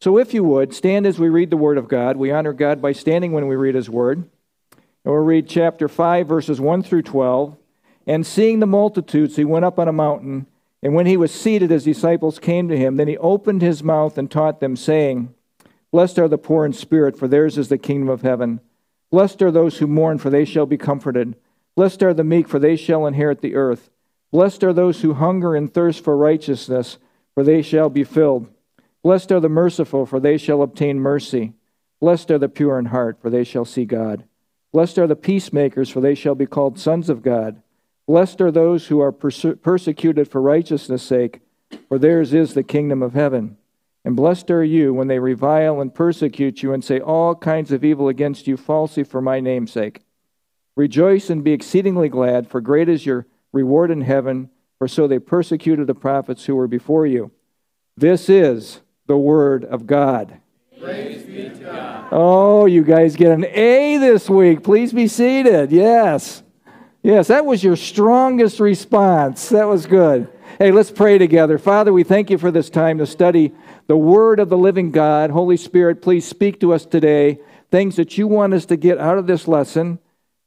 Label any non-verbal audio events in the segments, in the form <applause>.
So, if you would, stand as we read the Word of God. We honor God by standing when we read His Word. And we'll read chapter 5, verses 1 through 12. And seeing the multitudes, he went up on a mountain. And when he was seated, his disciples came to him. Then he opened his mouth and taught them, saying, Blessed are the poor in spirit, for theirs is the kingdom of heaven. Blessed are those who mourn, for they shall be comforted. Blessed are the meek, for they shall inherit the earth. Blessed are those who hunger and thirst for righteousness, for they shall be filled. Blessed are the merciful, for they shall obtain mercy. Blessed are the pure in heart, for they shall see God. Blessed are the peacemakers, for they shall be called sons of God. Blessed are those who are perse- persecuted for righteousness' sake, for theirs is the kingdom of heaven. And blessed are you when they revile and persecute you and say all kinds of evil against you falsely for my name's sake. Rejoice and be exceedingly glad, for great is your reward in heaven, for so they persecuted the prophets who were before you. This is the word of God. God. Oh, you guys get an A this week. Please be seated. Yes. Yes, that was your strongest response. That was good. Hey, let's pray together. Father, we thank you for this time to study the word of the living God. Holy Spirit, please speak to us today. Things that you want us to get out of this lesson.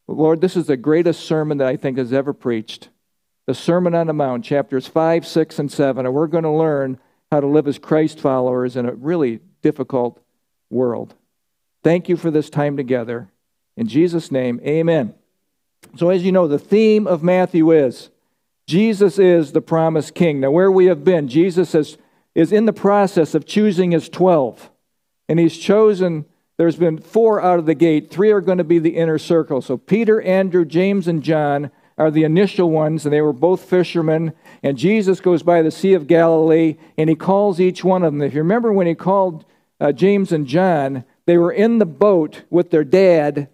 Lord, this is the greatest sermon that I think has ever preached. The Sermon on the Mount, chapters 5, 6, and 7. And we're going to learn how to live as Christ followers in a really difficult world. Thank you for this time together. In Jesus' name, amen. So, as you know, the theme of Matthew is Jesus is the promised king. Now, where we have been, Jesus has, is in the process of choosing his 12. And he's chosen, there's been four out of the gate. Three are going to be the inner circle. So, Peter, Andrew, James, and John are the initial ones, and they were both fishermen. And Jesus goes by the Sea of Galilee, and he calls each one of them. If you remember when he called uh, James and John, they were in the boat with their dad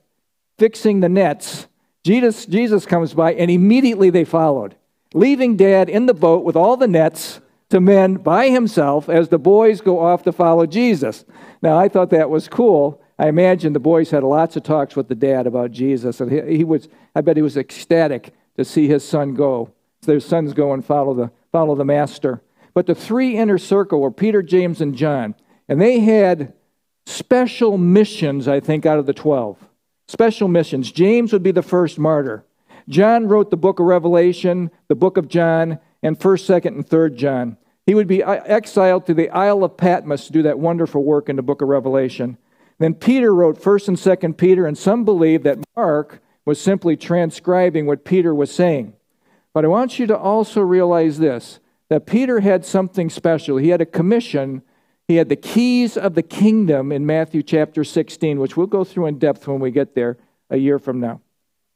fixing the nets. Jesus, Jesus comes by, and immediately they followed, leaving dad in the boat with all the nets to mend by himself as the boys go off to follow Jesus. Now, I thought that was cool. I imagine the boys had lots of talks with the dad about Jesus, and he, he was, I bet he was ecstatic to see his son go. So their sons go and follow the, follow the master. But the three inner circle were Peter, James, and John, and they had special missions, I think, out of the 12. Special missions. James would be the first martyr. John wrote the book of Revelation, the book of John, and 1st, 2nd, and 3rd John. He would be uh, exiled to the Isle of Patmos to do that wonderful work in the book of Revelation. Then Peter wrote 1st and 2nd Peter, and some believe that Mark was simply transcribing what Peter was saying. But I want you to also realize this that Peter had something special. He had a commission, he had the keys of the kingdom in Matthew chapter 16, which we'll go through in depth when we get there a year from now.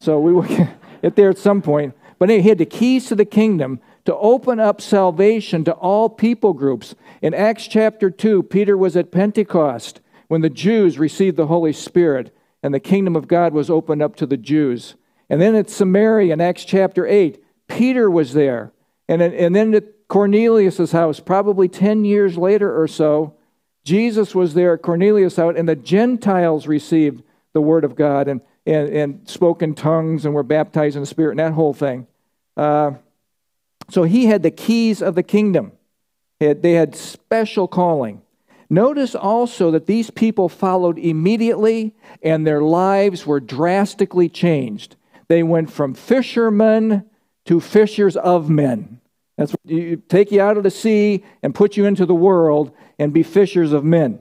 So we will <laughs> get there at some point. But he had the keys to the kingdom to open up salvation to all people groups. In Acts chapter 2, Peter was at Pentecost when the Jews received the Holy Spirit and the kingdom of God was opened up to the Jews. And then at Samaria in Acts chapter 8, Peter was there. And, and then at Cornelius' house, probably 10 years later or so, Jesus was there at Cornelius' house, and the Gentiles received the word of God and, and, and spoke in tongues and were baptized in the Spirit and that whole thing. Uh, so he had the keys of the kingdom. They had special calling. Notice also that these people followed immediately and their lives were drastically changed. They went from fishermen to fishers of men. That's what you take you out of the sea and put you into the world and be fishers of men.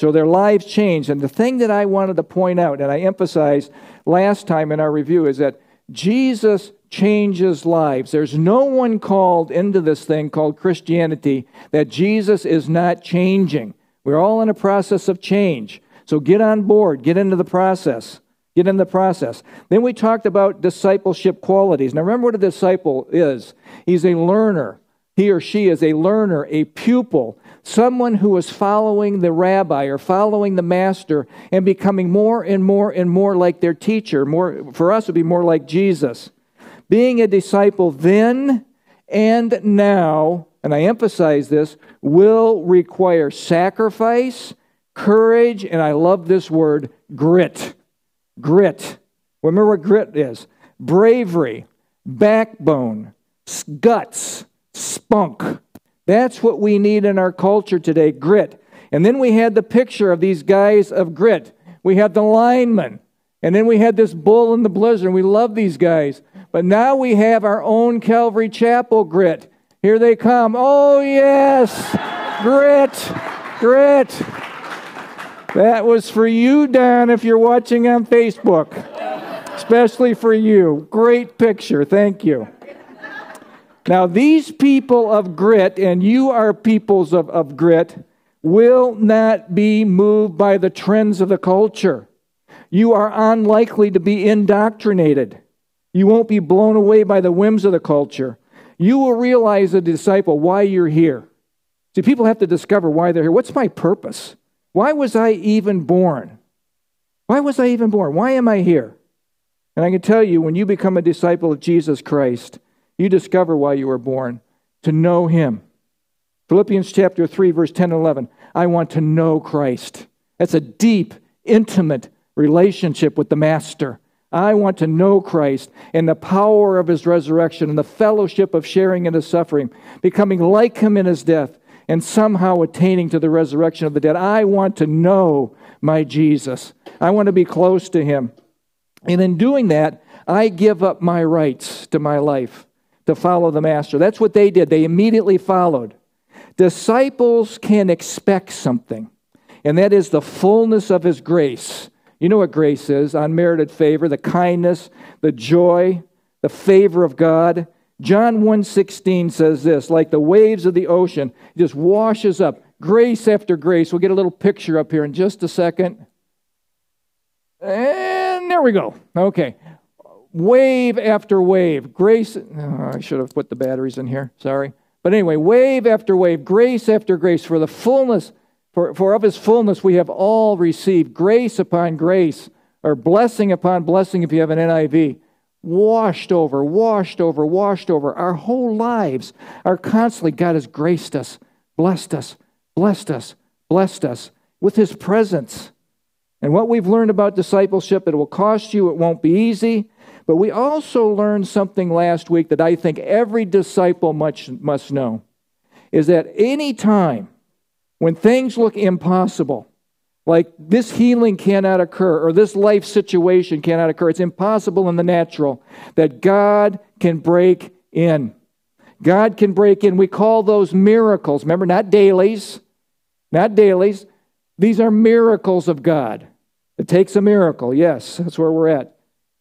So their lives changed. And the thing that I wanted to point out, and I emphasized last time in our review, is that Jesus changes lives. There's no one called into this thing called Christianity that Jesus is not changing. We're all in a process of change. So get on board, get into the process. Get in the process. Then we talked about discipleship qualities. Now, remember what a disciple is he's a learner. He or she is a learner, a pupil, someone who is following the rabbi or following the master and becoming more and more and more like their teacher. More, for us, it would be more like Jesus. Being a disciple then and now, and I emphasize this, will require sacrifice, courage, and I love this word, grit. Grit. Remember what grit is bravery, backbone, guts, spunk. That's what we need in our culture today grit. And then we had the picture of these guys of grit. We had the linemen. And then we had this bull in the blizzard. We love these guys. But now we have our own Calvary Chapel grit. Here they come. Oh, yes. grit. Grit. That was for you, Don, if you're watching on Facebook. Especially for you. Great picture. Thank you. Now, these people of grit, and you are peoples of, of grit, will not be moved by the trends of the culture. You are unlikely to be indoctrinated. You won't be blown away by the whims of the culture. You will realize, a disciple, why you're here. See, people have to discover why they're here. What's my purpose? Why was I even born? Why was I even born? Why am I here? And I can tell you, when you become a disciple of Jesus Christ, you discover why you were born to know Him. Philippians chapter 3, verse 10 and 11. I want to know Christ. That's a deep, intimate relationship with the Master. I want to know Christ and the power of his resurrection and the fellowship of sharing in his suffering, becoming like him in his death, and somehow attaining to the resurrection of the dead. I want to know my Jesus. I want to be close to him. And in doing that, I give up my rights to my life to follow the Master. That's what they did. They immediately followed. Disciples can expect something, and that is the fullness of his grace you know what grace is unmerited favor, the kindness, the joy, the favor of God. John 1:16 says this, like the waves of the ocean, just washes up grace after grace. We'll get a little picture up here in just a second. And there we go. Okay. Wave after wave. Grace. Oh, I should have put the batteries in here. Sorry. But anyway, wave after wave, grace after grace for the fullness for, for of his fullness we have all received grace upon grace, or blessing upon blessing if you have an NIV. Washed over, washed over, washed over. Our whole lives are constantly, God has graced us, blessed us, blessed us, blessed us with his presence. And what we've learned about discipleship, it will cost you, it won't be easy. But we also learned something last week that I think every disciple must, must know is that any time when things look impossible, like this healing cannot occur or this life situation cannot occur, it's impossible in the natural, that God can break in. God can break in. We call those miracles. Remember, not dailies, not dailies. These are miracles of God. It takes a miracle. Yes, that's where we're at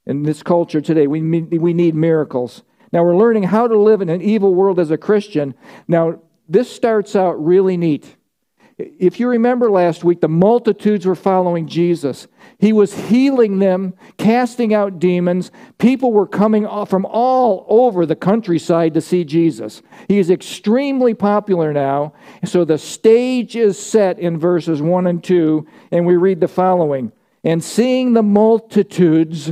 in this culture today. We need, we need miracles. Now, we're learning how to live in an evil world as a Christian. Now, this starts out really neat. If you remember last week, the multitudes were following Jesus. He was healing them, casting out demons. People were coming from all over the countryside to see Jesus. He is extremely popular now. So the stage is set in verses 1 and 2, and we read the following And seeing the multitudes,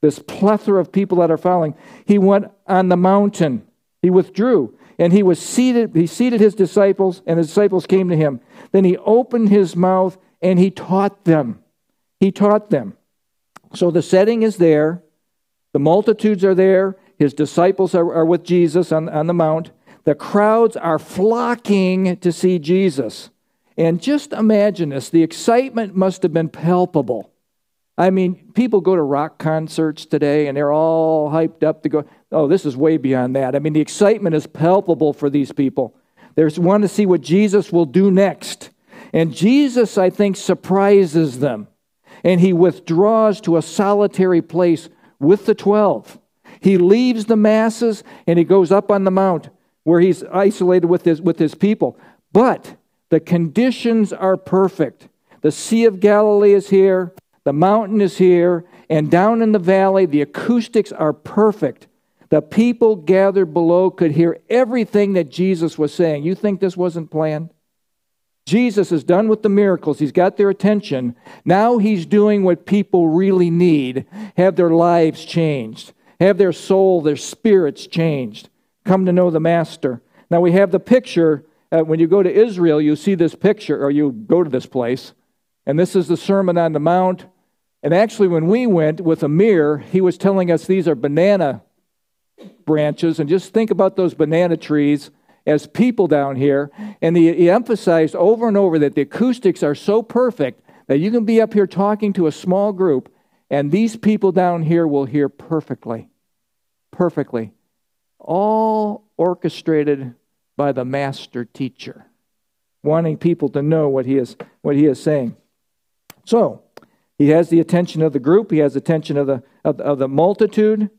this plethora of people that are following, he went on the mountain. He withdrew and he was seated he seated his disciples and the disciples came to him. Then he opened his mouth and he taught them. He taught them. So the setting is there. The multitudes are there. His disciples are, are with jesus on, on the mount. The crowds are flocking to see jesus. And just imagine this. The excitement must have been palpable I mean, people go to rock concerts today and they're all hyped up to go. Oh, this is way beyond that. I mean, the excitement is palpable for these people. They want to see what Jesus will do next. And Jesus, I think, surprises them. And he withdraws to a solitary place with the 12. He leaves the masses and he goes up on the mount where he's isolated with his, with his people. But the conditions are perfect. The Sea of Galilee is here, the mountain is here, and down in the valley, the acoustics are perfect. The people gathered below could hear everything that Jesus was saying. You think this wasn't planned? Jesus is done with the miracles. He's got their attention. Now he's doing what people really need have their lives changed, have their soul, their spirits changed, come to know the Master. Now we have the picture. Uh, when you go to Israel, you see this picture, or you go to this place, and this is the Sermon on the Mount. And actually, when we went with Amir, he was telling us these are banana branches. And just think about those banana trees as people down here. And he, he emphasized over and over that the acoustics are so perfect that you can be up here talking to a small group, and these people down here will hear perfectly. Perfectly. All orchestrated by the master teacher, wanting people to know what he is, what he is saying. So, he has the attention of the group, he has the attention of the, of, of the multitude,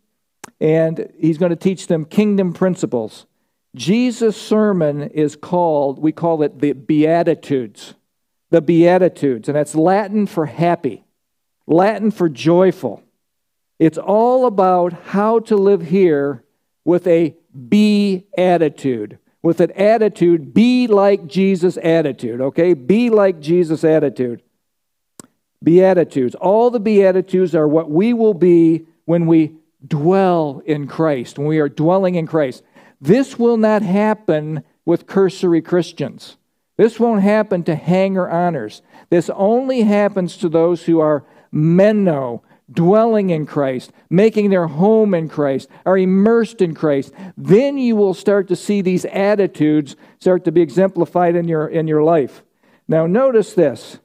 and he's going to teach them kingdom principles. Jesus' sermon is called, we call it the Beatitudes. The Beatitudes, and that's Latin for happy, Latin for joyful. It's all about how to live here with a be attitude, with an attitude, be like Jesus attitude, okay? Be like Jesus attitude. Beatitudes. All the Beatitudes are what we will be when we dwell in Christ, when we are dwelling in Christ. This will not happen with cursory Christians. This won't happen to hanger honors. This only happens to those who are meno, dwelling in Christ, making their home in Christ, are immersed in Christ. Then you will start to see these attitudes start to be exemplified in your, in your life. Now, notice this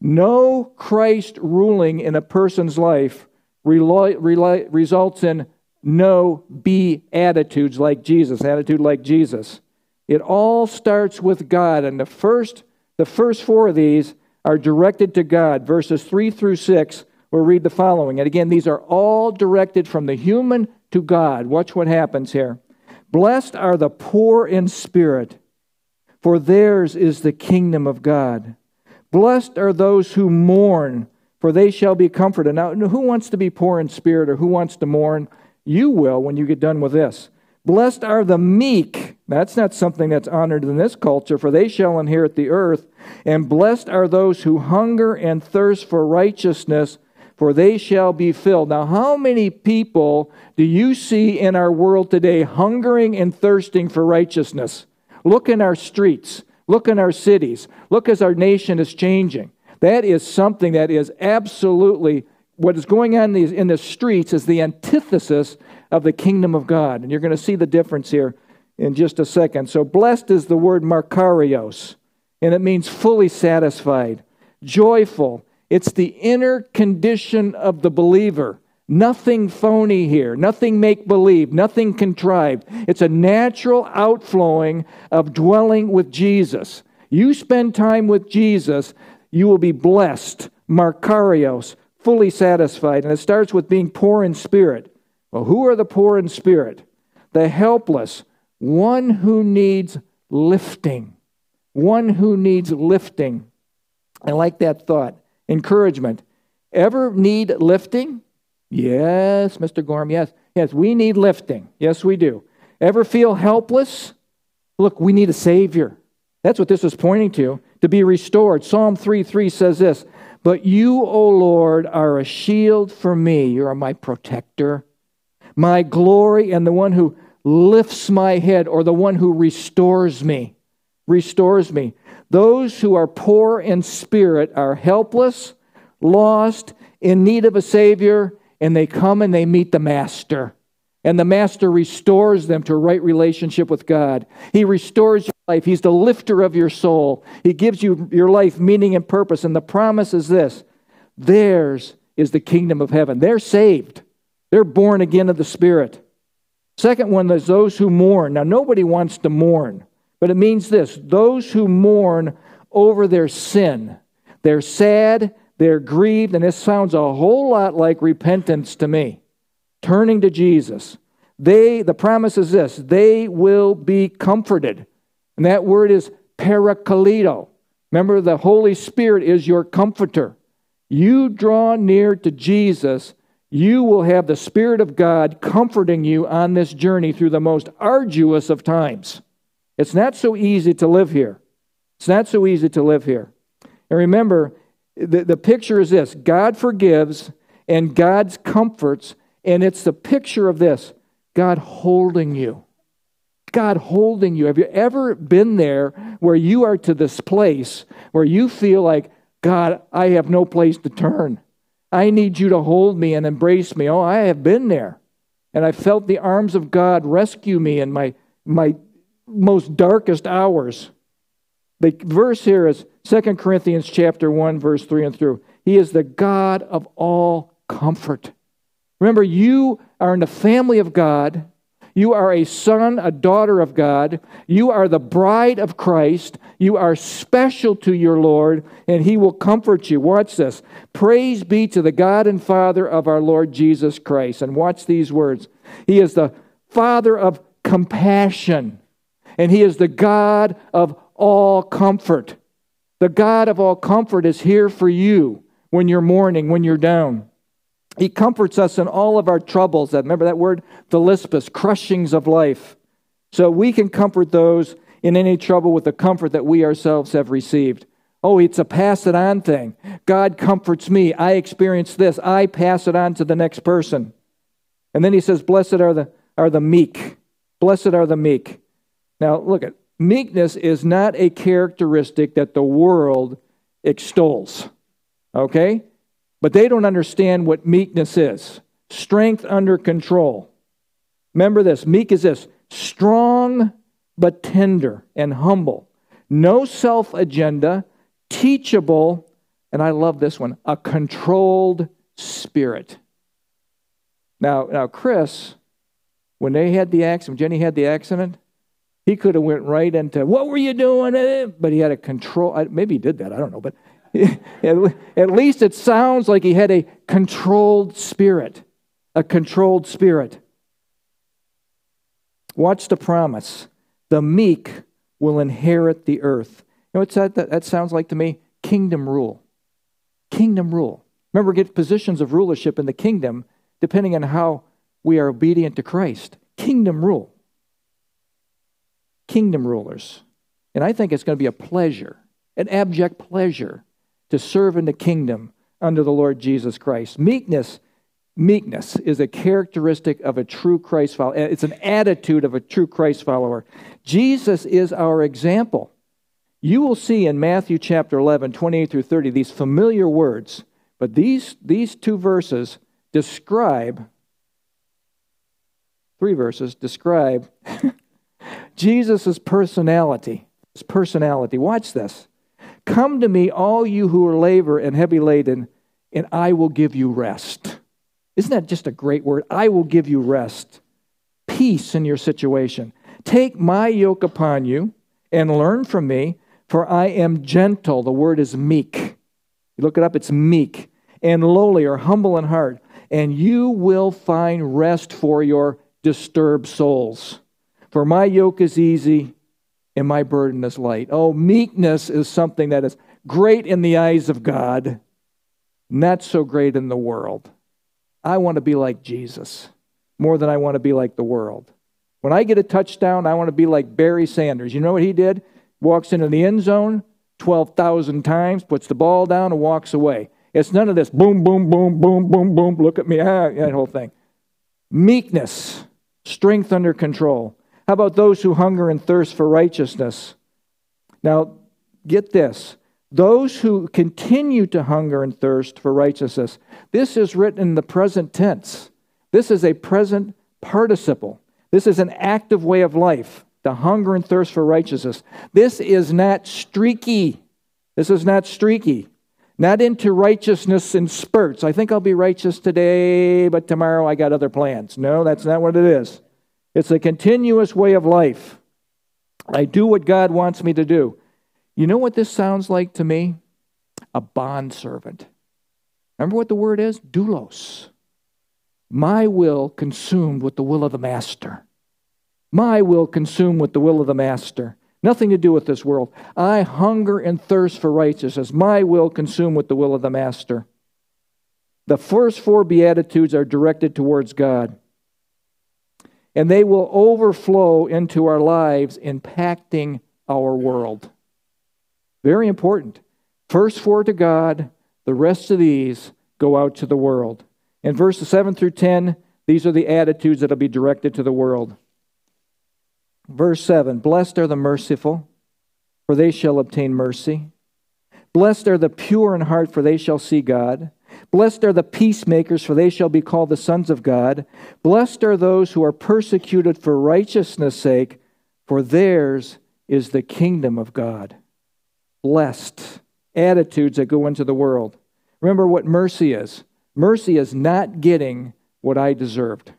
no Christ ruling in a person's life results in no be attitudes like Jesus, attitude like Jesus. It all starts with God, and the first, the first four of these are directed to God. Verses 3 through 6, we'll read the following. And again, these are all directed from the human to God. Watch what happens here. Blessed are the poor in spirit, for theirs is the kingdom of God. Blessed are those who mourn, for they shall be comforted. Now, who wants to be poor in spirit or who wants to mourn? You will when you get done with this. Blessed are the meek. That's not something that's honored in this culture, for they shall inherit the earth. And blessed are those who hunger and thirst for righteousness, for they shall be filled. Now, how many people do you see in our world today hungering and thirsting for righteousness? Look in our streets. Look in our cities. Look as our nation is changing. That is something that is absolutely what is going on in the, in the streets is the antithesis of the kingdom of God. And you're going to see the difference here in just a second. So, blessed is the word makarios, and it means fully satisfied, joyful. It's the inner condition of the believer. Nothing phony here, nothing make believe, nothing contrived. It's a natural outflowing of dwelling with Jesus. You spend time with Jesus, you will be blessed, makarios, fully satisfied. And it starts with being poor in spirit. Well, who are the poor in spirit? The helpless, one who needs lifting. One who needs lifting. I like that thought. Encouragement. Ever need lifting? Yes, Mr. Gorm, yes. Yes, we need lifting. Yes, we do. Ever feel helpless? Look, we need a Savior. That's what this is pointing to, to be restored. Psalm 3 3 says this But you, O Lord, are a shield for me. You are my protector, my glory, and the one who lifts my head, or the one who restores me. Restores me. Those who are poor in spirit are helpless, lost, in need of a Savior, and they come and they meet the Master. And the Master restores them to a right relationship with God. He restores your life. He's the lifter of your soul. He gives you your life meaning and purpose. And the promise is this theirs is the kingdom of heaven. They're saved, they're born again of the Spirit. Second one is those who mourn. Now, nobody wants to mourn, but it means this those who mourn over their sin. They're sad, they're grieved, and this sounds a whole lot like repentance to me. Turning to Jesus. They, the promise is this, they will be comforted. And that word is parakalito. Remember, the Holy Spirit is your comforter. You draw near to Jesus, you will have the Spirit of God comforting you on this journey through the most arduous of times. It's not so easy to live here. It's not so easy to live here. And remember, the, the picture is this God forgives and God's comforts, and it's the picture of this God holding you. God holding you. Have you ever been there where you are to this place where you feel like, God, I have no place to turn? I need you to hold me and embrace me. Oh, I have been there. And I felt the arms of God rescue me, in my, my most darkest hours. The verse here is 2 Corinthians chapter 1 verse 3 and through. He is the God of all comfort. Remember you are in the family of God. You are a son, a daughter of God. You are the bride of Christ. You are special to your Lord, and He will comfort you. Watch this. Praise be to the God and Father of our Lord Jesus Christ. And watch these words. He is the Father of compassion, and He is the God of all comfort. The God of all comfort is here for you when you're mourning, when you're down. He comforts us in all of our troubles. Remember that word, thlipsis, crushings of life. So we can comfort those in any trouble with the comfort that we ourselves have received. Oh, it's a pass it on thing. God comforts me. I experience this. I pass it on to the next person. And then he says, Blessed are the, are the meek. Blessed are the meek. Now, look at meekness is not a characteristic that the world extols. Okay? But they don't understand what meekness is strength under control. Remember this meek is this strong but tender and humble, no self agenda, teachable, and I love this one a controlled spirit. Now, now Chris, when they had the accident, Jenny had the accident, he could have went right into what were you doing, but he had a control. Maybe he did that. I don't know, but <laughs> At least it sounds like he had a controlled spirit. A controlled spirit. Watch the promise. The meek will inherit the earth. You know what that, that, sounds like to me? Kingdom rule. Kingdom rule. Remember, get positions of rulership in the kingdom depending on how we are obedient to Christ. Kingdom rule. Kingdom rulers. And I think it's going to be a pleasure, an abject pleasure to serve in the kingdom under the Lord Jesus Christ. Meekness, meekness is a characteristic of a true Christ follower. It's an attitude of a true Christ follower. Jesus is our example. You will see in Matthew chapter 11, 28 through 30, these familiar words, but these, these two verses describe, three verses describe <laughs> Jesus' personality. His personality. Watch this. Come to me, all you who are labor and heavy laden, and I will give you rest. Isn't that just a great word? I will give you rest, peace in your situation. Take my yoke upon you and learn from me, for I am gentle. The word is meek. You look it up, it's meek and lowly or humble in heart, and you will find rest for your disturbed souls. For my yoke is easy and my burden is light. Oh, meekness is something that is great in the eyes of God, not so great in the world. I want to be like Jesus more than I want to be like the world. When I get a touchdown, I want to be like Barry Sanders. You know what he did? Walks into the end zone 12,000 times, puts the ball down, and walks away. It's none of this boom, boom, boom, boom, boom, boom, look at me, ah, that whole thing. Meekness, strength under control. How about those who hunger and thirst for righteousness? Now, get this. Those who continue to hunger and thirst for righteousness. This is written in the present tense. This is a present participle. This is an active way of life, the hunger and thirst for righteousness. This is not streaky. This is not streaky. Not into righteousness in spurts. I think I'll be righteous today, but tomorrow I got other plans. No, that's not what it is. It's a continuous way of life. I do what God wants me to do. You know what this sounds like to me? A bond servant. Remember what the word is? Doulos. My will consumed with the will of the master. My will consumed with the will of the master. Nothing to do with this world. I hunger and thirst for righteousness. My will consumed with the will of the master. The first four Beatitudes are directed towards God and they will overflow into our lives, impacting our world. Very important. First four to God, the rest of these go out to the world. In verses 7 through 10, these are the attitudes that will be directed to the world. Verse 7 Blessed are the merciful, for they shall obtain mercy. Blessed are the pure in heart, for they shall see God. Blessed are the peacemakers, for they shall be called the sons of God. Blessed are those who are persecuted for righteousness' sake, for theirs is the kingdom of God. Blessed attitudes that go into the world. Remember what mercy is mercy is not getting what I deserved.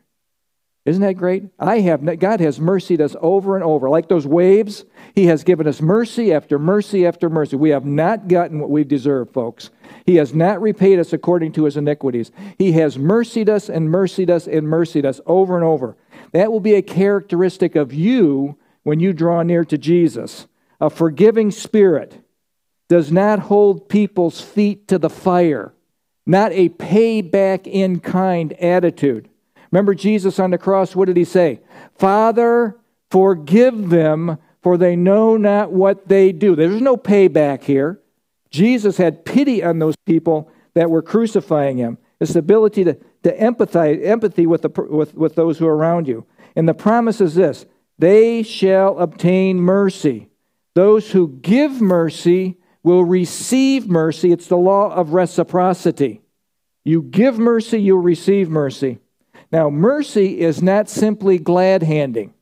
Isn't that great? I have God has mercied us over and over. Like those waves, He has given us mercy after mercy after mercy. We have not gotten what we deserve, folks. He has not repaid us according to his iniquities. He has mercied us and mercied us and mercied us over and over. That will be a characteristic of you when you draw near to Jesus. A forgiving spirit does not hold people's feet to the fire, not a payback in kind attitude. Remember Jesus on the cross, what did he say? Father, forgive them, for they know not what they do. There's no payback here. Jesus had pity on those people that were crucifying him. This ability to, to empathize, empathy with, the, with, with those who are around you. And the promise is this they shall obtain mercy. Those who give mercy will receive mercy. It's the law of reciprocity. You give mercy, you'll receive mercy. Now, mercy is not simply glad handing.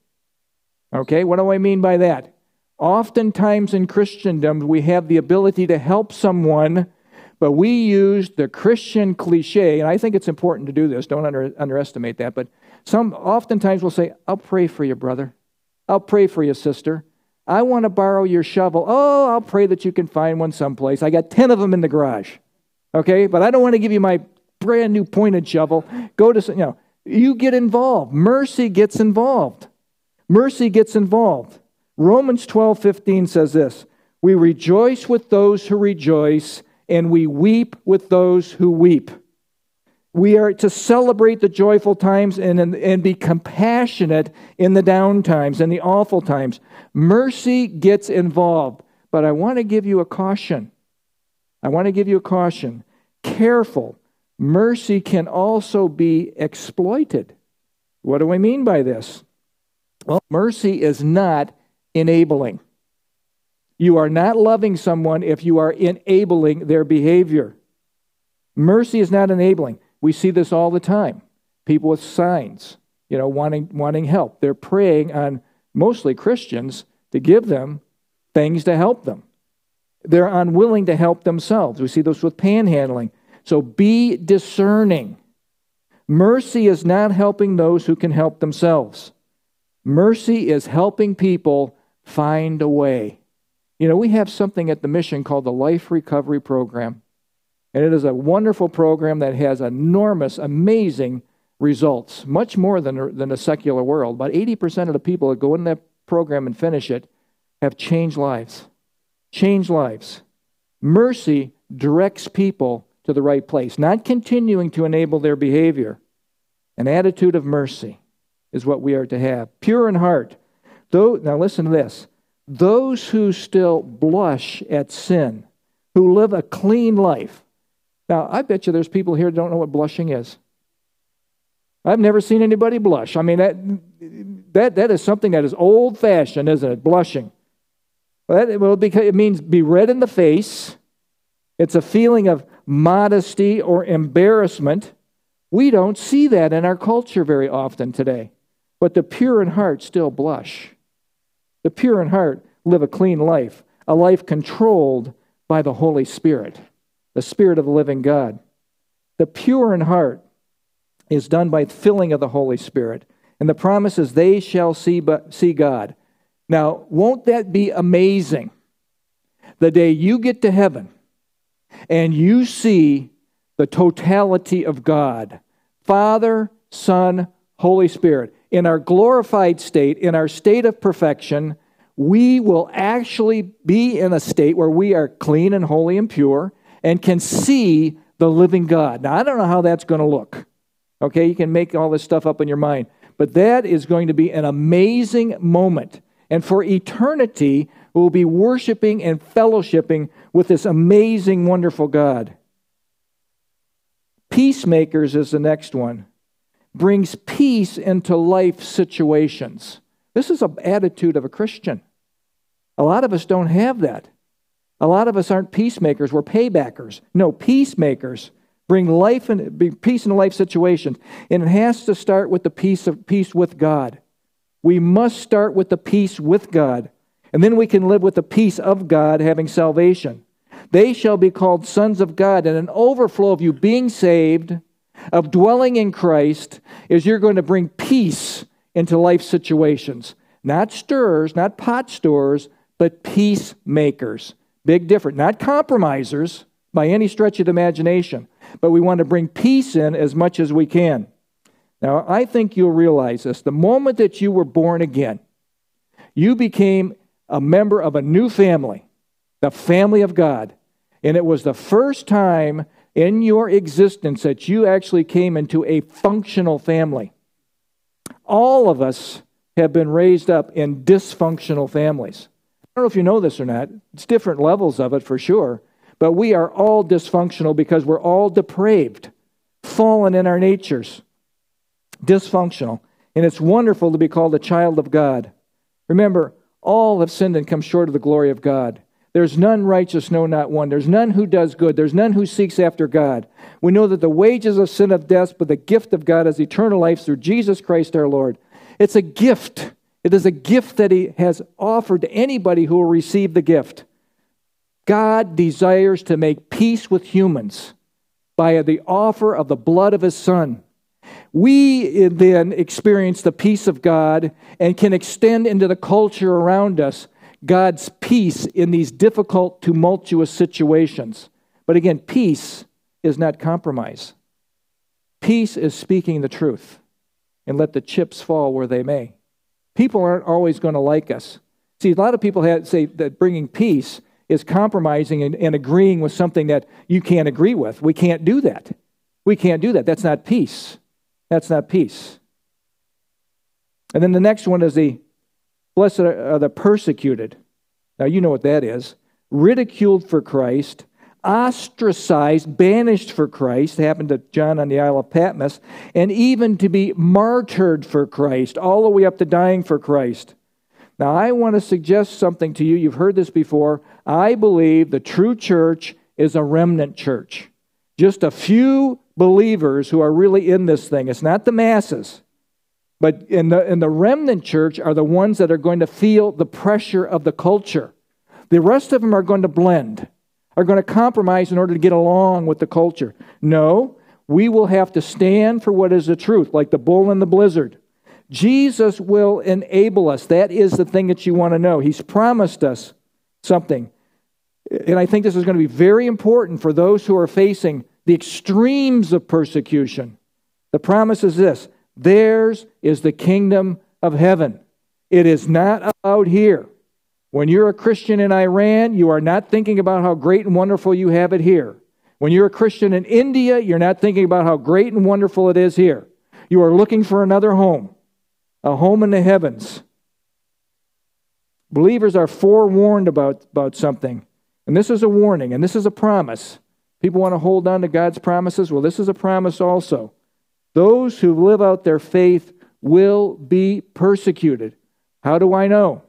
Okay, what do I mean by that? Oftentimes in Christendom, we have the ability to help someone, but we use the Christian cliche, and I think it's important to do this, don't under, underestimate that, but some oftentimes will say, I'll pray for you, brother. I'll pray for you, sister. I want to borrow your shovel. Oh, I'll pray that you can find one someplace. I got 10 of them in the garage. Okay, but I don't want to give you my brand new pointed shovel. Go to, you know, you get involved. Mercy gets involved. Mercy gets involved. Romans 12 15 says this We rejoice with those who rejoice, and we weep with those who weep. We are to celebrate the joyful times and, and, and be compassionate in the down times and the awful times. Mercy gets involved. But I want to give you a caution. I want to give you a caution. Careful mercy can also be exploited. What do I mean by this? Well, mercy is not enabling. You are not loving someone if you are enabling their behavior. Mercy is not enabling. We see this all the time. People with signs, you know, wanting, wanting help. They're preying on mostly Christians to give them things to help them. They're unwilling to help themselves. We see this with panhandling. So be discerning. Mercy is not helping those who can help themselves. Mercy is helping people find a way. You know, we have something at the mission called the Life Recovery Program. And it is a wonderful program that has enormous, amazing results, much more than, than a secular world. About 80% of the people that go in that program and finish it have changed lives. Changed lives. Mercy directs people to the right place, not continuing to enable their behavior. An attitude of mercy is what we are to have. Pure in heart. Though, now listen to this. Those who still blush at sin, who live a clean life. Now, I bet you there's people here that don't know what blushing is. I've never seen anybody blush. I mean, that, that, that is something that is old fashioned, isn't it? Blushing. Well, that, well, because it means be red in the face. It's a feeling of modesty or embarrassment. We don't see that in our culture very often today. But the pure in heart still blush. The pure in heart live a clean life, a life controlled by the Holy Spirit, the Spirit of the living God. The pure in heart is done by filling of the Holy Spirit. And the promise is they shall see, but, see God. Now, won't that be amazing? The day you get to heaven and you see the totality of God Father, Son, Holy Spirit. In our glorified state, in our state of perfection, we will actually be in a state where we are clean and holy and pure and can see the living God. Now, I don't know how that's going to look. Okay, you can make all this stuff up in your mind. But that is going to be an amazing moment. And for eternity, we'll be worshiping and fellowshipping with this amazing, wonderful God. Peacemakers is the next one. Brings peace into life situations. This is an attitude of a Christian. A lot of us don't have that. A lot of us aren't peacemakers, we're paybackers. No, peacemakers bring life and bring peace in life situations. And it has to start with the peace of peace with God. We must start with the peace with God, and then we can live with the peace of God, having salvation. They shall be called sons of God, and an overflow of you being saved, of dwelling in Christ, is you're going to bring peace into life situations. Not stirrers, not pot stirrers, but peacemakers. Big difference. Not compromisers by any stretch of the imagination, but we want to bring peace in as much as we can. Now, I think you'll realize this. The moment that you were born again, you became a member of a new family, the family of God. And it was the first time in your existence that you actually came into a functional family. All of us have been raised up in dysfunctional families. I don't know if you know this or not. It's different levels of it for sure. But we are all dysfunctional because we're all depraved, fallen in our natures, dysfunctional. And it's wonderful to be called a child of God. Remember, all have sinned and come short of the glory of God. There's none righteous, no, not one. There's none who does good. There's none who seeks after God. We know that the wages of sin of death, but the gift of God is eternal life through Jesus Christ our Lord. It's a gift. It is a gift that He has offered to anybody who will receive the gift. God desires to make peace with humans by the offer of the blood of His Son. We then experience the peace of God and can extend into the culture around us God's peace in these difficult, tumultuous situations. But again, peace is not compromise. Peace is speaking the truth and let the chips fall where they may. People aren't always going to like us. See, a lot of people have, say that bringing peace is compromising and, and agreeing with something that you can't agree with. We can't do that. We can't do that. That's not peace. That's not peace. And then the next one is the Blessed are the persecuted. Now, you know what that is. Ridiculed for Christ, ostracized, banished for Christ, happened to John on the Isle of Patmos, and even to be martyred for Christ, all the way up to dying for Christ. Now, I want to suggest something to you. You've heard this before. I believe the true church is a remnant church. Just a few believers who are really in this thing. It's not the masses. But in the, in the remnant church are the ones that are going to feel the pressure of the culture. The rest of them are going to blend, are going to compromise in order to get along with the culture. No, we will have to stand for what is the truth, like the bull in the blizzard. Jesus will enable us. That is the thing that you want to know. He's promised us something. And I think this is going to be very important for those who are facing the extremes of persecution. The promise is this Theirs is the kingdom of heaven. It is not out here. When you're a Christian in Iran, you are not thinking about how great and wonderful you have it here. When you're a Christian in India, you're not thinking about how great and wonderful it is here. You are looking for another home, a home in the heavens. Believers are forewarned about, about something. And this is a warning, and this is a promise. People want to hold on to God's promises. Well, this is a promise also. Those who live out their faith will be persecuted. How do I know?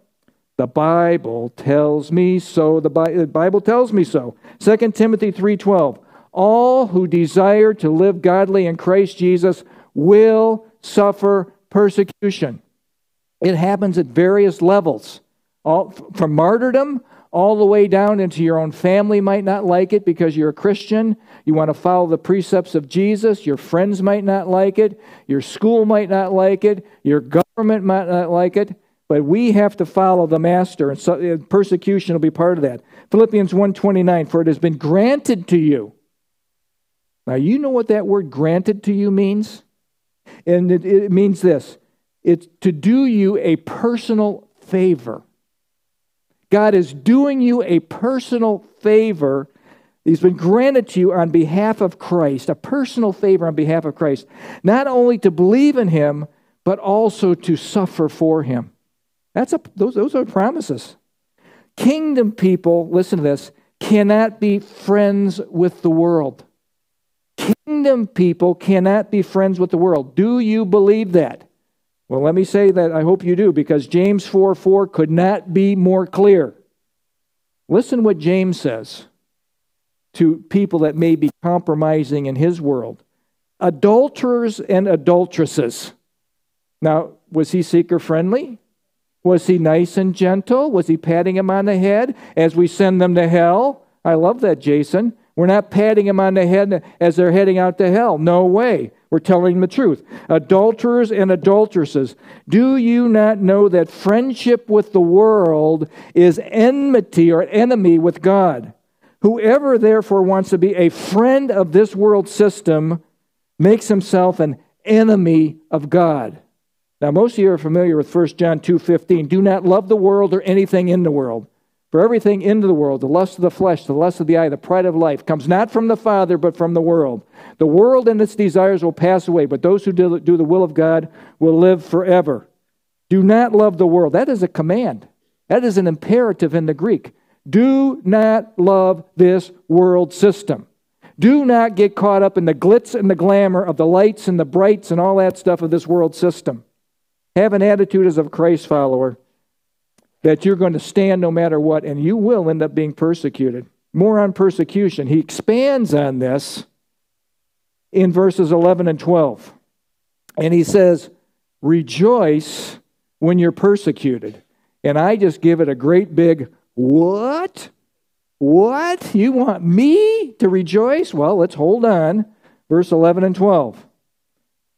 The Bible tells me so. The Bible tells me so. 2 Timothy 3:12. All who desire to live godly in Christ Jesus will suffer persecution. It happens at various levels. All, from martyrdom all the way down into your own family might not like it because you're a Christian. You want to follow the precepts of Jesus. Your friends might not like it. Your school might not like it. Your government might not like it. But we have to follow the master, and so, persecution will be part of that. Philippians 1:29, for it has been granted to you. Now you know what that word granted to you means? And it, it means this. It's to do you a personal favor. God is doing you a personal favor. He's been granted to you on behalf of Christ, a personal favor on behalf of Christ, not only to believe in Him, but also to suffer for Him. That's a, those, those are promises. Kingdom people, listen to this, cannot be friends with the world. Kingdom people cannot be friends with the world. Do you believe that? Well, let me say that I hope you do because James 4 4 could not be more clear. Listen what James says to people that may be compromising in his world adulterers and adulteresses. Now, Was he seeker friendly? Was he nice and gentle? Was he patting him on the head as we send them to hell? I love that, Jason. We're not patting him on the head as they're heading out to hell. No way. We're telling the truth. Adulterers and adulteresses, do you not know that friendship with the world is enmity or enemy with God? Whoever therefore wants to be a friend of this world system makes himself an enemy of God. Now most of you are familiar with 1 John 2:15. Do not love the world or anything in the world. For everything into the world, the lust of the flesh, the lust of the eye, the pride of life, comes not from the Father, but from the world. The world and its desires will pass away, but those who do the will of God will live forever. Do not love the world. That is a command, that is an imperative in the Greek. Do not love this world system. Do not get caught up in the glitz and the glamour of the lights and the brights and all that stuff of this world system. Have an attitude as a Christ follower that you're going to stand no matter what, and you will end up being persecuted. More on persecution. He expands on this in verses 11 and 12. And he says, Rejoice when you're persecuted. And I just give it a great big, What? What? You want me to rejoice? Well, let's hold on. Verse 11 and 12.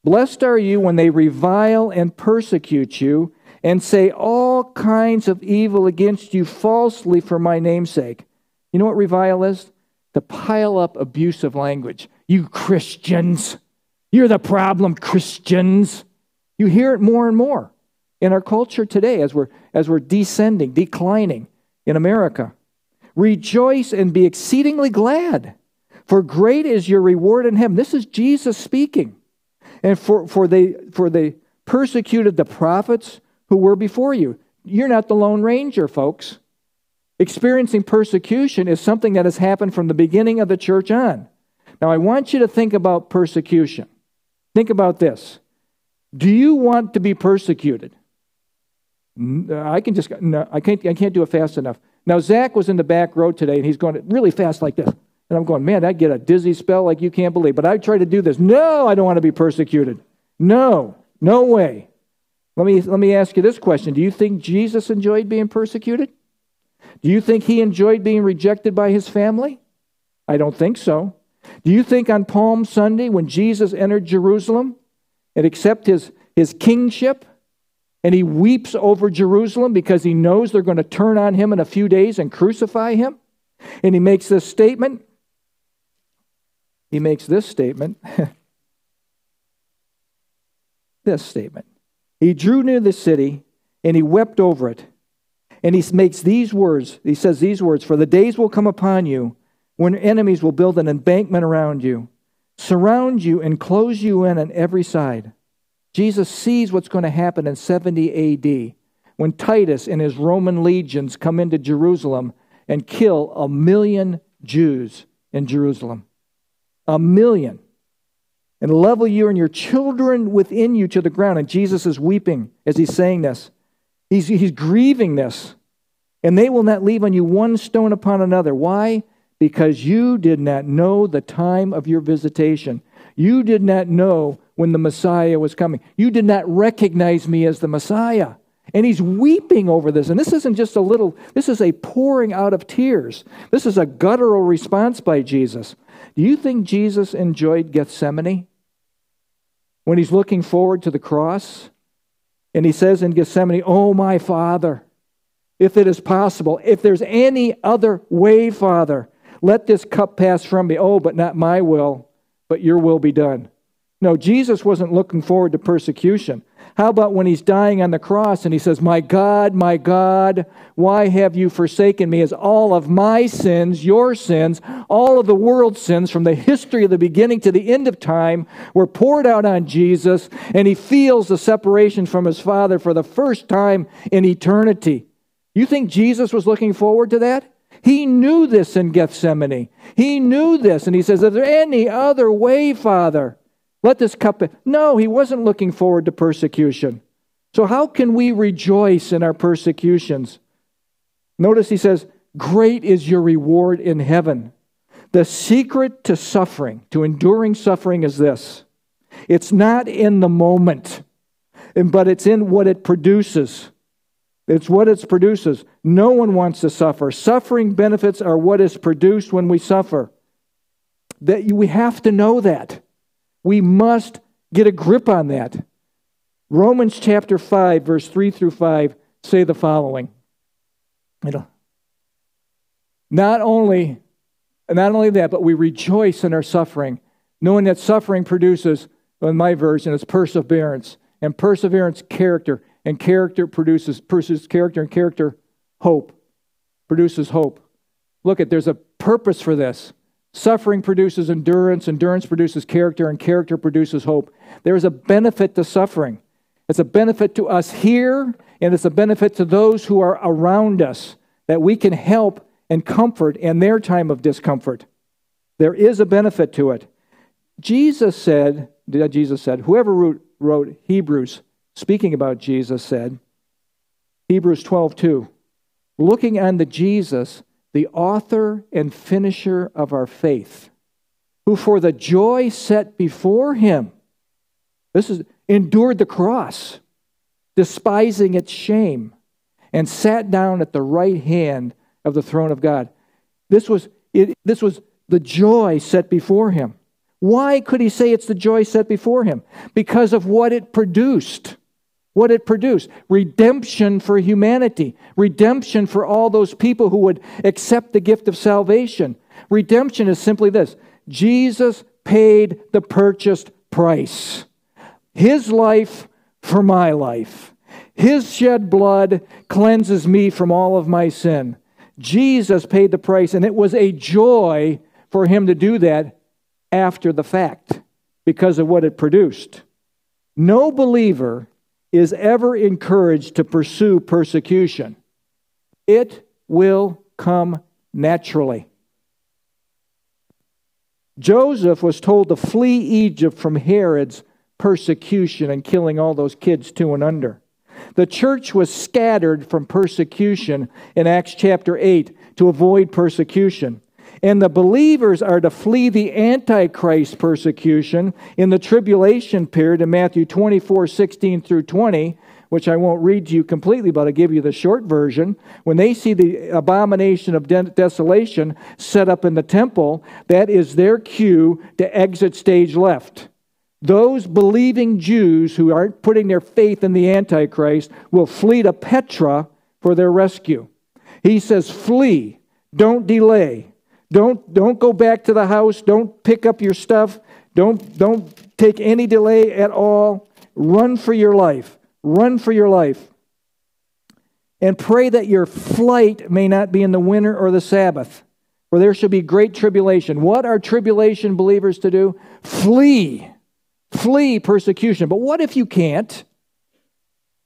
Blessed are you when they revile and persecute you and say all kinds of evil against you falsely for my namesake. You know what revile is? To pile up abusive language. You Christians, you're the problem, Christians. You hear it more and more in our culture today as we're, as we're descending, declining in America. Rejoice and be exceedingly glad, for great is your reward in heaven. This is Jesus speaking. And for, for, they, for they persecuted the prophets who were before you. You're not the Lone Ranger, folks. Experiencing persecution is something that has happened from the beginning of the church on. Now, I want you to think about persecution. Think about this. Do you want to be persecuted? Uh, I can just, no, I can't, I can't do it fast enough. Now, Zach was in the back row today, and he's going really fast like this. And I'm going, man, I get a dizzy spell like you can't believe. But I try to do this. No, I don't want to be persecuted. No, no way. Let me, let me ask you this question Do you think Jesus enjoyed being persecuted? Do you think he enjoyed being rejected by his family? I don't think so. Do you think on Palm Sunday, when Jesus entered Jerusalem and accepted his, his kingship, and he weeps over Jerusalem because he knows they're going to turn on him in a few days and crucify him? And he makes this statement. He makes this statement. <laughs> this statement. He drew near the city and he wept over it. And he makes these words, he says these words For the days will come upon you when enemies will build an embankment around you, surround you, and close you in on every side. Jesus sees what's going to happen in 70 AD when Titus and his Roman legions come into Jerusalem and kill a million Jews in Jerusalem. A million and level you and your children within you to the ground. And Jesus is weeping as he's saying this. He's, he's grieving this. And they will not leave on you one stone upon another. Why? Because you did not know the time of your visitation. You did not know when the Messiah was coming. You did not recognize me as the Messiah. And he's weeping over this. And this isn't just a little, this is a pouring out of tears. This is a guttural response by Jesus. Do you think Jesus enjoyed Gethsemane? When he's looking forward to the cross. And he says in Gethsemane, Oh, my Father, if it is possible, if there's any other way, Father, let this cup pass from me. Oh, but not my will, but your will be done. No, Jesus wasn't looking forward to persecution. How about when he's dying on the cross and he says, My God, my God, why have you forsaken me? As all of my sins, your sins, all of the world's sins from the history of the beginning to the end of time were poured out on Jesus, and he feels the separation from his Father for the first time in eternity. You think Jesus was looking forward to that? He knew this in Gethsemane. He knew this, and he says, Is there any other way, Father? Let this cup. Be. No, he wasn't looking forward to persecution. So, how can we rejoice in our persecutions? Notice he says, Great is your reward in heaven. The secret to suffering, to enduring suffering, is this it's not in the moment. but it's in what it produces. It's what it produces. No one wants to suffer. Suffering benefits are what is produced when we suffer. That we have to know that. We must get a grip on that. Romans chapter 5, verse 3 through 5 say the following. Not only, not only that, but we rejoice in our suffering, knowing that suffering produces, in my version, it's perseverance, and perseverance, character, and character produces, produces character, and character, hope, produces hope. Look at, there's a purpose for this. Suffering produces endurance, endurance produces character, and character produces hope. There is a benefit to suffering. It's a benefit to us here, and it's a benefit to those who are around us that we can help and comfort in their time of discomfort. There is a benefit to it. Jesus said, Jesus said, whoever wrote, wrote Hebrews, speaking about Jesus, said, Hebrews 12, 2, looking unto Jesus, the author and finisher of our faith, who for the joy set before him, this is endured the cross, despising its shame, and sat down at the right hand of the throne of God. This was, it, this was the joy set before him. Why could he say it's the joy set before him? Because of what it produced. What it produced redemption for humanity, redemption for all those people who would accept the gift of salvation. Redemption is simply this Jesus paid the purchased price. His life for my life. His shed blood cleanses me from all of my sin. Jesus paid the price, and it was a joy for him to do that after the fact because of what it produced. No believer is ever encouraged to pursue persecution, it will come naturally. Joseph was told to flee Egypt from Herod's persecution and killing all those kids two and under. The church was scattered from persecution in Acts chapter 8 to avoid persecution. And the believers are to flee the Antichrist persecution in the tribulation period in Matthew 24 16 through 20, which I won't read to you completely, but I'll give you the short version. When they see the abomination of desolation set up in the temple, that is their cue to exit stage left. Those believing Jews who aren't putting their faith in the Antichrist will flee to Petra for their rescue. He says, Flee, don't delay. Don't, don't go back to the house. Don't pick up your stuff. Don't, don't take any delay at all. Run for your life. Run for your life. And pray that your flight may not be in the winter or the Sabbath, for there shall be great tribulation. What are tribulation believers to do? Flee Flee persecution. But what if you can't?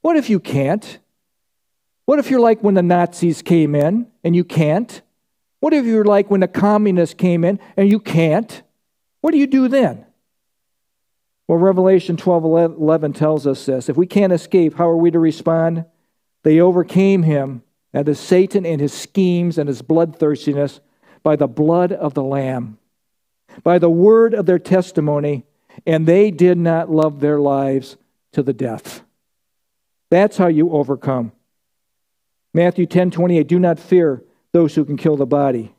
What if you can't? What if you're like when the Nazis came in and you can't? What if you're like when the communists came in and you can't? What do you do then? Well, Revelation 12 11 tells us this. If we can't escape, how are we to respond? They overcame him, that is Satan and his schemes and his bloodthirstiness, by the blood of the Lamb, by the word of their testimony, and they did not love their lives to the death. That's how you overcome. Matthew 10 28, do not fear those who can kill the body,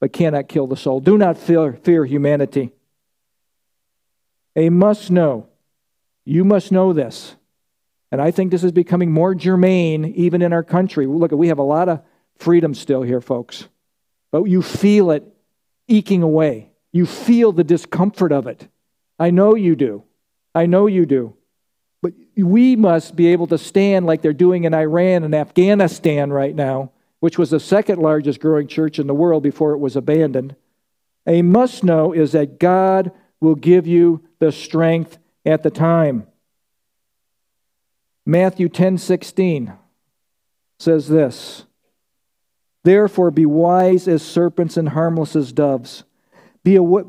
but cannot kill the soul. Do not fear, fear humanity. A must know. You must know this. And I think this is becoming more germane even in our country. Look, we have a lot of freedom still here, folks. But you feel it eking away. You feel the discomfort of it. I know you do. I know you do. But we must be able to stand like they're doing in Iran and Afghanistan right now, which was the second largest growing church in the world before it was abandoned. A must know is that God will give you the strength at the time. Matthew 10 16 says this Therefore, be wise as serpents and harmless as doves. Be, aw-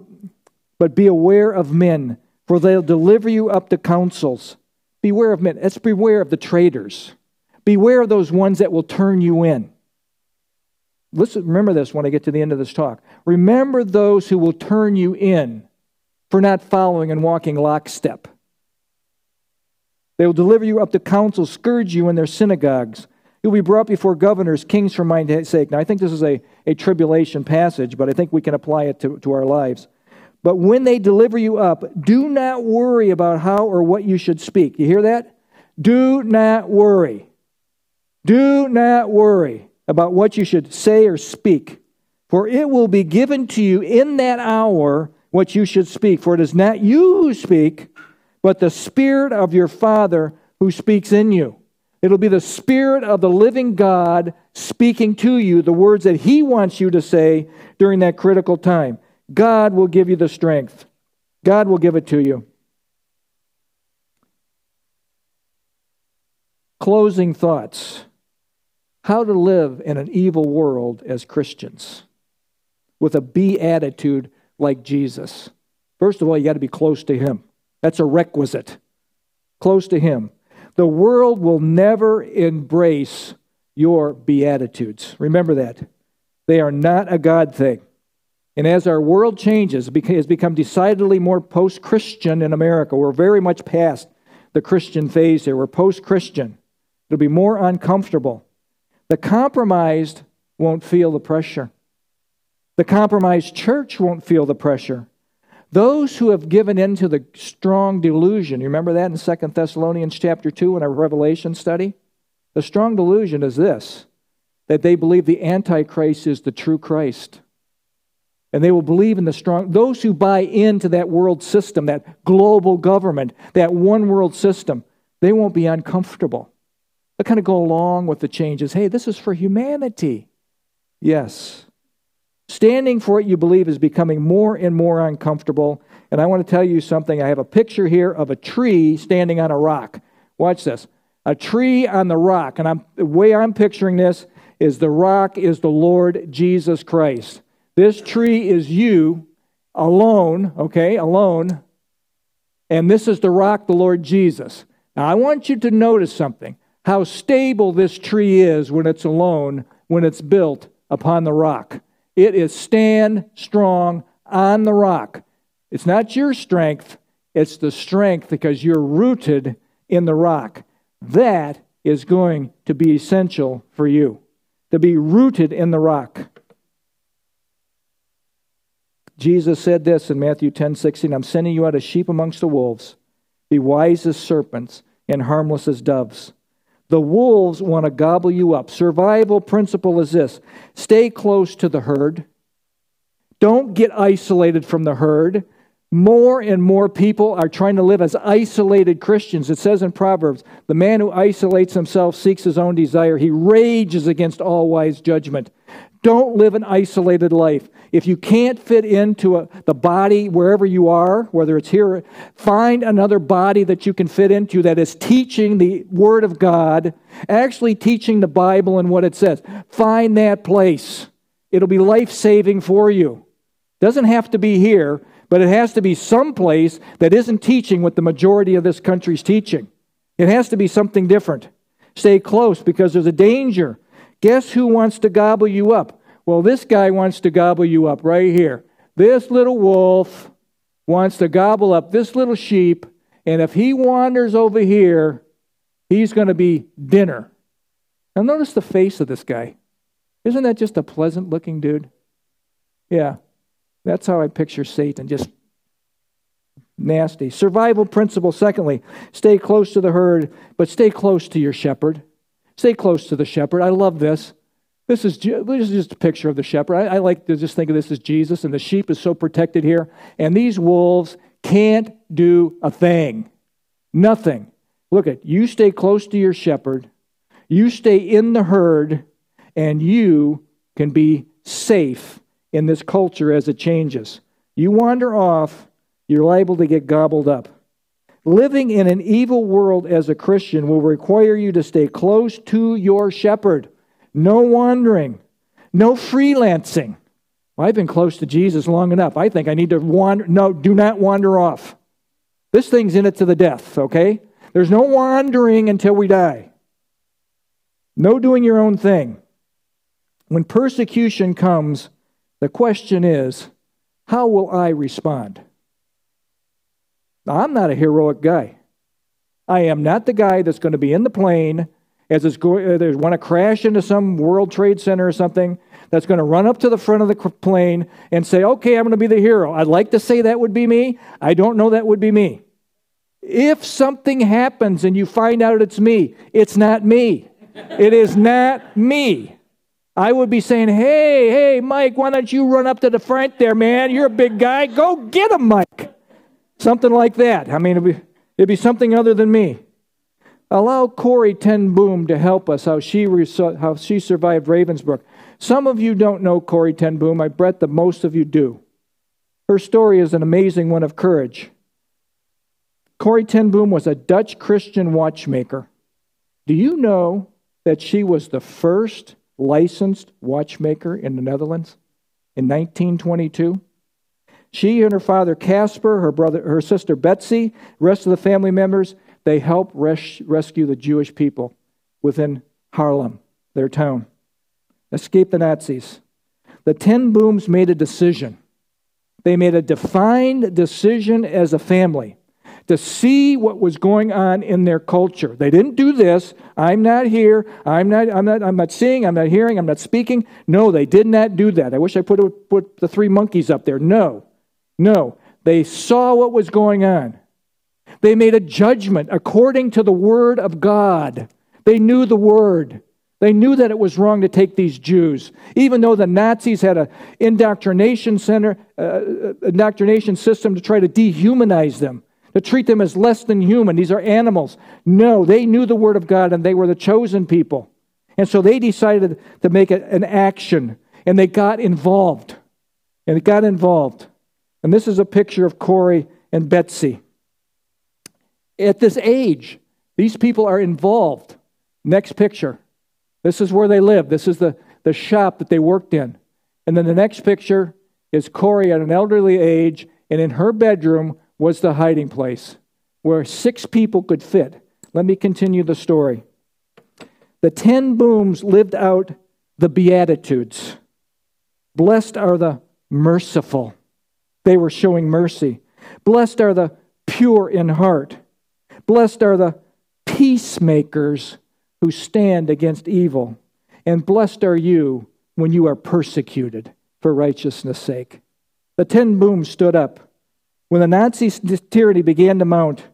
but be aware of men, for they'll deliver you up to councils. Beware of men. Let's beware of the traitors. Beware of those ones that will turn you in. Listen, remember this when I get to the end of this talk. Remember those who will turn you in for not following and walking lockstep. They will deliver you up to councils, scourge you in their synagogues. You'll be brought before governors, kings for my sake. Now, I think this is a, a tribulation passage, but I think we can apply it to, to our lives. But when they deliver you up, do not worry about how or what you should speak. You hear that? Do not worry. Do not worry about what you should say or speak, for it will be given to you in that hour what you should speak. For it is not you who speak, but the Spirit of your Father who speaks in you. It'll be the Spirit of the living God speaking to you the words that He wants you to say during that critical time. God will give you the strength, God will give it to you. Closing thoughts how to live in an evil world as Christians with a be attitude like Jesus. First of all, you got to be close to Him. That's a requisite. Close to Him. The world will never embrace your beatitudes. Remember that. They are not a God thing. And as our world changes, it has become decidedly more post Christian in America. We're very much past the Christian phase here. We're post Christian. It'll be more uncomfortable. The compromised won't feel the pressure. The compromised church won't feel the pressure. Those who have given in to the strong delusion, you remember that in Second Thessalonians chapter 2 in our Revelation study? The strong delusion is this that they believe the Antichrist is the true Christ. And they will believe in the strong, those who buy into that world system, that global government, that one world system, they won't be uncomfortable. They'll kind of go along with the changes. Hey, this is for humanity. Yes. Standing for what you believe is becoming more and more uncomfortable. And I want to tell you something. I have a picture here of a tree standing on a rock. Watch this. A tree on the rock. And I'm, the way I'm picturing this is the rock is the Lord Jesus Christ. This tree is you alone, okay, alone. And this is the rock, the Lord Jesus. Now, I want you to notice something how stable this tree is when it's alone, when it's built upon the rock. It is stand strong on the rock. It's not your strength, it's the strength because you're rooted in the rock. That is going to be essential for you to be rooted in the rock. Jesus said this in Matthew 10 16 I'm sending you out as sheep amongst the wolves. Be wise as serpents and harmless as doves. The wolves want to gobble you up. Survival principle is this stay close to the herd. Don't get isolated from the herd. More and more people are trying to live as isolated Christians. It says in Proverbs the man who isolates himself seeks his own desire. He rages against all wise judgment. Don't live an isolated life. If you can't fit into a, the body wherever you are, whether it's here, find another body that you can fit into that is teaching the Word of God, actually teaching the Bible and what it says. Find that place. It'll be life saving for you. Doesn't have to be here, but it has to be someplace that isn't teaching what the majority of this country's teaching. It has to be something different. Stay close because there's a danger Guess who wants to gobble you up? Well, this guy wants to gobble you up right here. This little wolf wants to gobble up this little sheep, and if he wanders over here, he's going to be dinner. Now, notice the face of this guy. Isn't that just a pleasant looking dude? Yeah, that's how I picture Satan, just nasty. Survival principle, secondly, stay close to the herd, but stay close to your shepherd. Stay close to the shepherd. I love this. This is, this is just a picture of the shepherd. I, I like to just think of this as Jesus, and the sheep is so protected here. And these wolves can't do a thing. Nothing. Look at you stay close to your shepherd, you stay in the herd, and you can be safe in this culture as it changes. You wander off, you're liable to get gobbled up. Living in an evil world as a Christian will require you to stay close to your shepherd. No wandering, no freelancing. Well, I've been close to Jesus long enough. I think I need to wander. No, do not wander off. This thing's in it to the death, okay? There's no wandering until we die. No doing your own thing. When persecution comes, the question is, how will I respond? Now, I'm not a heroic guy. I am not the guy that's going to be in the plane as it's going, want to crash into some World Trade Center or something, that's going to run up to the front of the plane and say, okay, I'm going to be the hero. I'd like to say that would be me. I don't know that would be me. If something happens and you find out it's me, it's not me. It is not me. I would be saying, hey, hey, Mike, why don't you run up to the front there, man? You're a big guy. Go get him, Mike. Something like that. I mean, it'd be, it'd be something other than me. Allow Corrie ten Boom to help us how she, how she survived Ravensbrück. Some of you don't know Corrie ten Boom. I bet that most of you do. Her story is an amazing one of courage. Corrie ten Boom was a Dutch Christian watchmaker. Do you know that she was the first licensed watchmaker in the Netherlands in 1922? She and her father Casper, her brother, her sister Betsy, rest of the family members, they helped res- rescue the Jewish people within Haarlem, their town, escape the Nazis. The Ten Booms made a decision. They made a defined decision as a family to see what was going on in their culture. They didn't do this. I'm not here. I'm not, I'm not, I'm not seeing. I'm not hearing. I'm not speaking. No, they did not do that. I wish I put, put the three monkeys up there. No, no. They saw what was going on. They made a judgment according to the Word of God. They knew the Word. They knew that it was wrong to take these Jews, even though the Nazis had an indoctrination center, uh, uh, indoctrination system to try to dehumanize them, to treat them as less than human. These are animals. No, they knew the Word of God and they were the chosen people. And so they decided to make an action and they got involved. And it got involved. And this is a picture of Corrie and Betsy. At this age, these people are involved. Next picture. This is where they live. This is the, the shop that they worked in. And then the next picture is Corrie at an elderly age, and in her bedroom was the hiding place where six people could fit. Let me continue the story. The ten Booms lived out the Beatitudes. Blessed are the merciful. They were showing mercy. Blessed are the pure in heart. Blessed are the peacemakers who stand against evil. And blessed are you when you are persecuted for righteousness' sake. The ten Booms stood up. When the Nazi tyranny began to mount,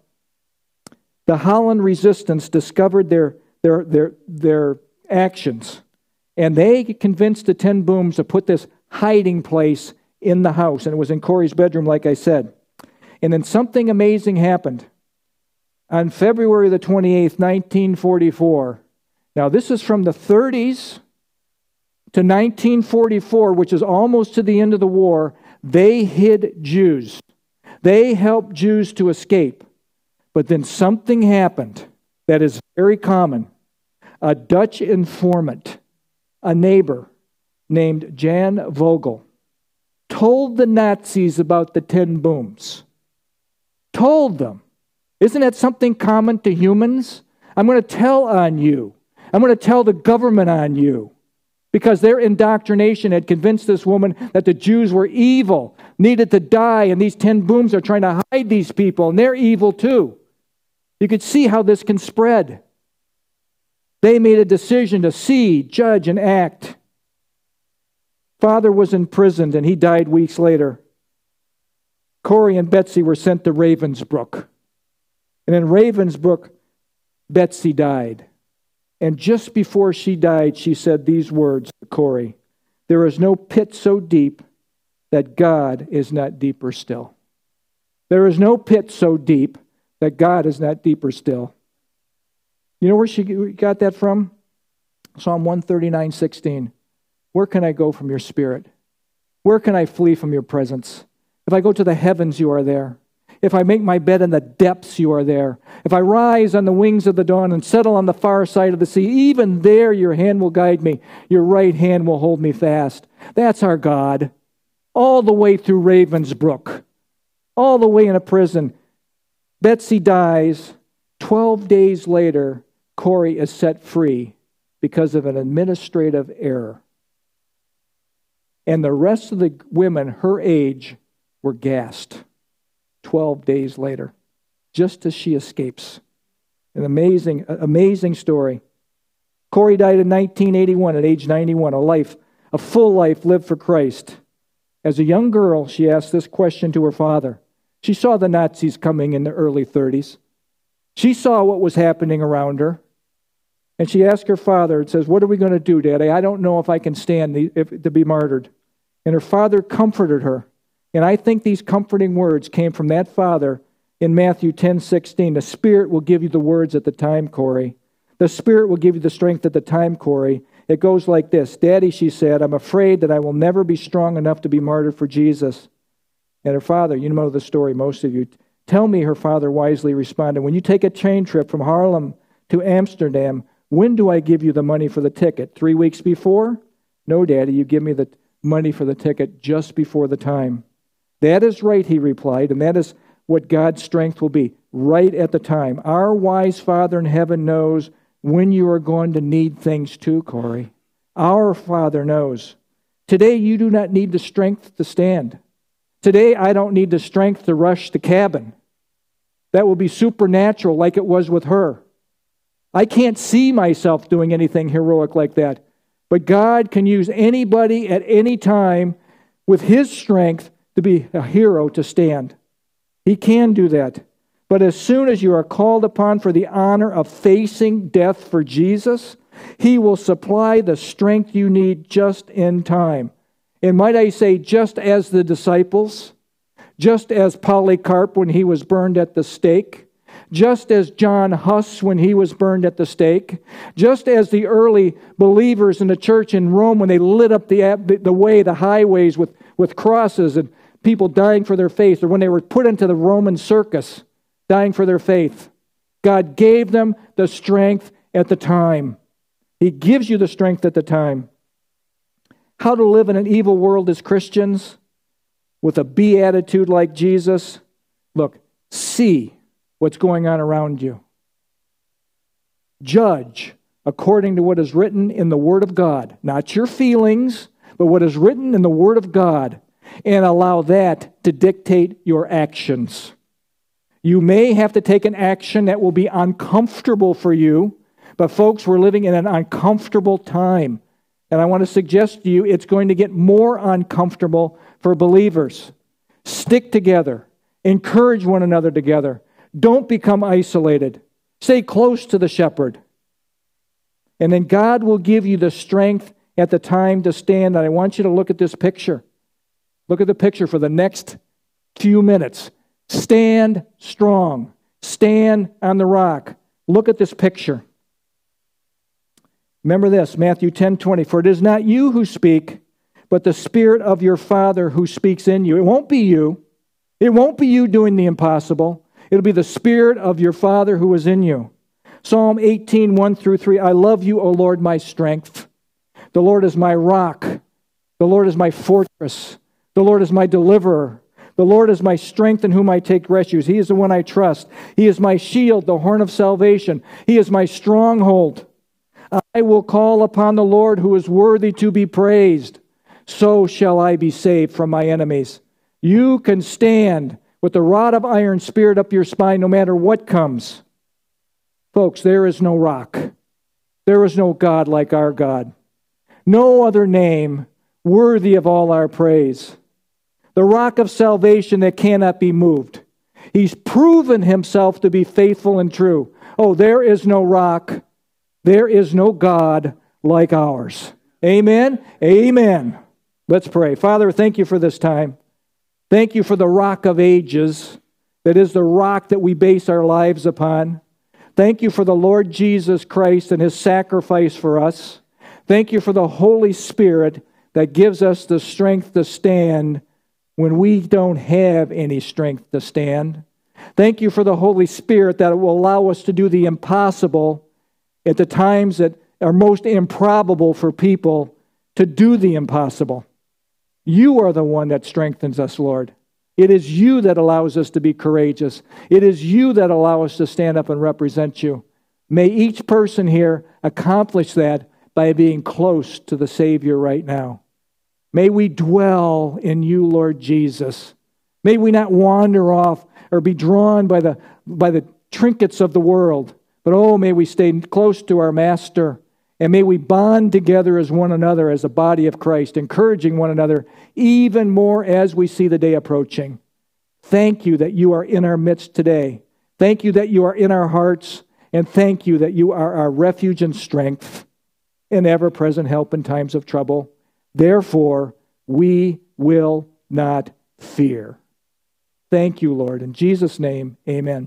the Holland resistance discovered their, their, their, their actions. And they convinced the ten Booms to put this hiding place in the house. And it was in Corrie's bedroom, like I said. And then something amazing happened on February the 28th, 1944. Now, this is from the 30s to 1944, which is almost to the end of the war. They hid Jews, they helped Jews to escape. But then something happened that is very common. A Dutch informant, a neighbor named Jan Vogel, told the Nazis about the ten Booms. Told them isn't that something common to humans? I'm going to tell on you. I'm going to tell the government on you. Because their indoctrination had convinced this woman that the Jews were evil, needed to die, and these ten Booms are trying to hide these people, and they're evil too. You could see how this can spread. They made a decision to see, judge, and act. Father was imprisoned, and he died weeks later. Corrie and Betsy were sent to Ravensbrück. And in Ravensbrück, Betsy died. And just before she died, she said these words to Corrie There is no pit so deep that God is not deeper still. There is no pit so deep that God is not deeper still. You know where she got that from? Psalm 139 16. Where can I go from your spirit? Where can I flee from your presence? If I go to the heavens, you are there. If I make my bed in the depths, you are there. If I rise on the wings of the dawn and settle on the far side of the sea, even there your hand will guide me. Your right hand will hold me fast. That's our God. All the way through Ravensbrück, all the way in a prison. Betsy dies. Twelve days later, Corrie is set free because of an administrative error. And the rest of the women her age were gassed. 12 days later, just as she escapes. An amazing, amazing story. Corrie died in 1981 at age 91, a life, a full life lived for Christ. As a young girl, she asked this question to her father. She saw the Nazis coming in the early 30s. She saw what was happening around her. And she asked her father, and says, What are we going to do, Daddy? I don't know if I can stand the, if, to be martyred. And her father comforted her. And I think these comforting words came from that father in Matthew 10 16. The Spirit will give you the words at the time, Corrie. The Spirit will give you the strength at the time, Corrie. It goes like this Daddy, she said, I'm afraid that I will never be strong enough to be martyred for Jesus. And her father, you know the story, most of you. Tell me, her father wisely responded, when you take a train trip from Haarlem to Amsterdam, when do I give you the money for the ticket? Three weeks before? No, Daddy, you give me the money for the ticket just before the time. That is right, he replied, and that is what God's strength will be, right at the time. Our wise Father in heaven knows when you are going to need things too, Corrie. Our Father knows. Today, you do not need the strength to stand. Today, I don't need the strength to rush the cabin. That will be supernatural, like it was with her. I can't see myself doing anything heroic like that. But God can use anybody at any time with His strength to be a hero to stand. He can do that. But as soon as you are called upon for the honor of facing death for Jesus, He will supply the strength you need just in time. And might I say, just as the disciples, just as Polycarp when he was burned at the stake, just as John Huss when he was burned at the stake, just as the early believers in the church in Rome when they lit up the, the way, the highways with, with crosses and people dying for their faith, or when they were put into the Roman circus dying for their faith. God gave them the strength at the time. He gives you the strength at the time. How to live in an evil world as Christians with a be attitude like Jesus. Look, see what's going on around you. Judge according to what is written in the Word of God, not your feelings, but what is written in the Word of God, and allow that to dictate your actions. You may have to take an action that will be uncomfortable for you, but folks, we're living in an uncomfortable time. And I want to suggest to you it's going to get more uncomfortable for believers. Stick together, encourage one another together, don't become isolated. Stay close to the shepherd. And then God will give you the strength at the time to stand. And I want you to look at this picture. Look at the picture for the next few minutes. Stand strong. Stand on the rock. Look at this picture. Remember this, Matthew 10 20. For it is not you who speak, but the Spirit of your Father who speaks in you. It won't be you. It won't be you doing the impossible. It'll be the Spirit of your Father who is in you. Psalm 18, 1 through 3. I love you, O Lord, my strength. The Lord is my rock. The Lord is my fortress. The Lord is my deliverer. The Lord is my strength in whom I take refuge. He is the one I trust. He is my shield, the horn of salvation. He is my stronghold. I will call upon the Lord who is worthy to be praised. So shall I be saved from my enemies. You can stand with the rod of iron speared up your spine no matter what comes. Folks, there is no rock. There is no God like our God. No other name worthy of all our praise. The rock of salvation that cannot be moved. He's proven himself to be faithful and true. Oh, there is no rock. There is no God like ours. Amen. Amen. Let's pray. Father, thank you for this time. Thank you for the rock of ages, that is the rock that we base our lives upon. Thank you for the Lord Jesus Christ and his sacrifice for us. Thank you for the Holy Spirit that gives us the strength to stand when we don't have any strength to stand. Thank you for the Holy Spirit that will allow us to do the impossible at the times that are most improbable for people to do the impossible. You are the one that strengthens us, Lord. It is you that allows us to be courageous. It is you that allow us to stand up and represent you. May each person here accomplish that by being close to the Savior right now. May we dwell in you, Lord Jesus. May we not wander off or be drawn by the, by the trinkets of the world, But oh, may we stay close to our Master. And may we bond together as one another, as a body of Christ, encouraging one another even more as we see the day approaching. Thank you that you are in our midst today. Thank you that you are in our hearts. And thank you that you are our refuge and strength and ever present help in times of trouble. Therefore, we will not fear. Thank you, Lord. In Jesus' name, amen.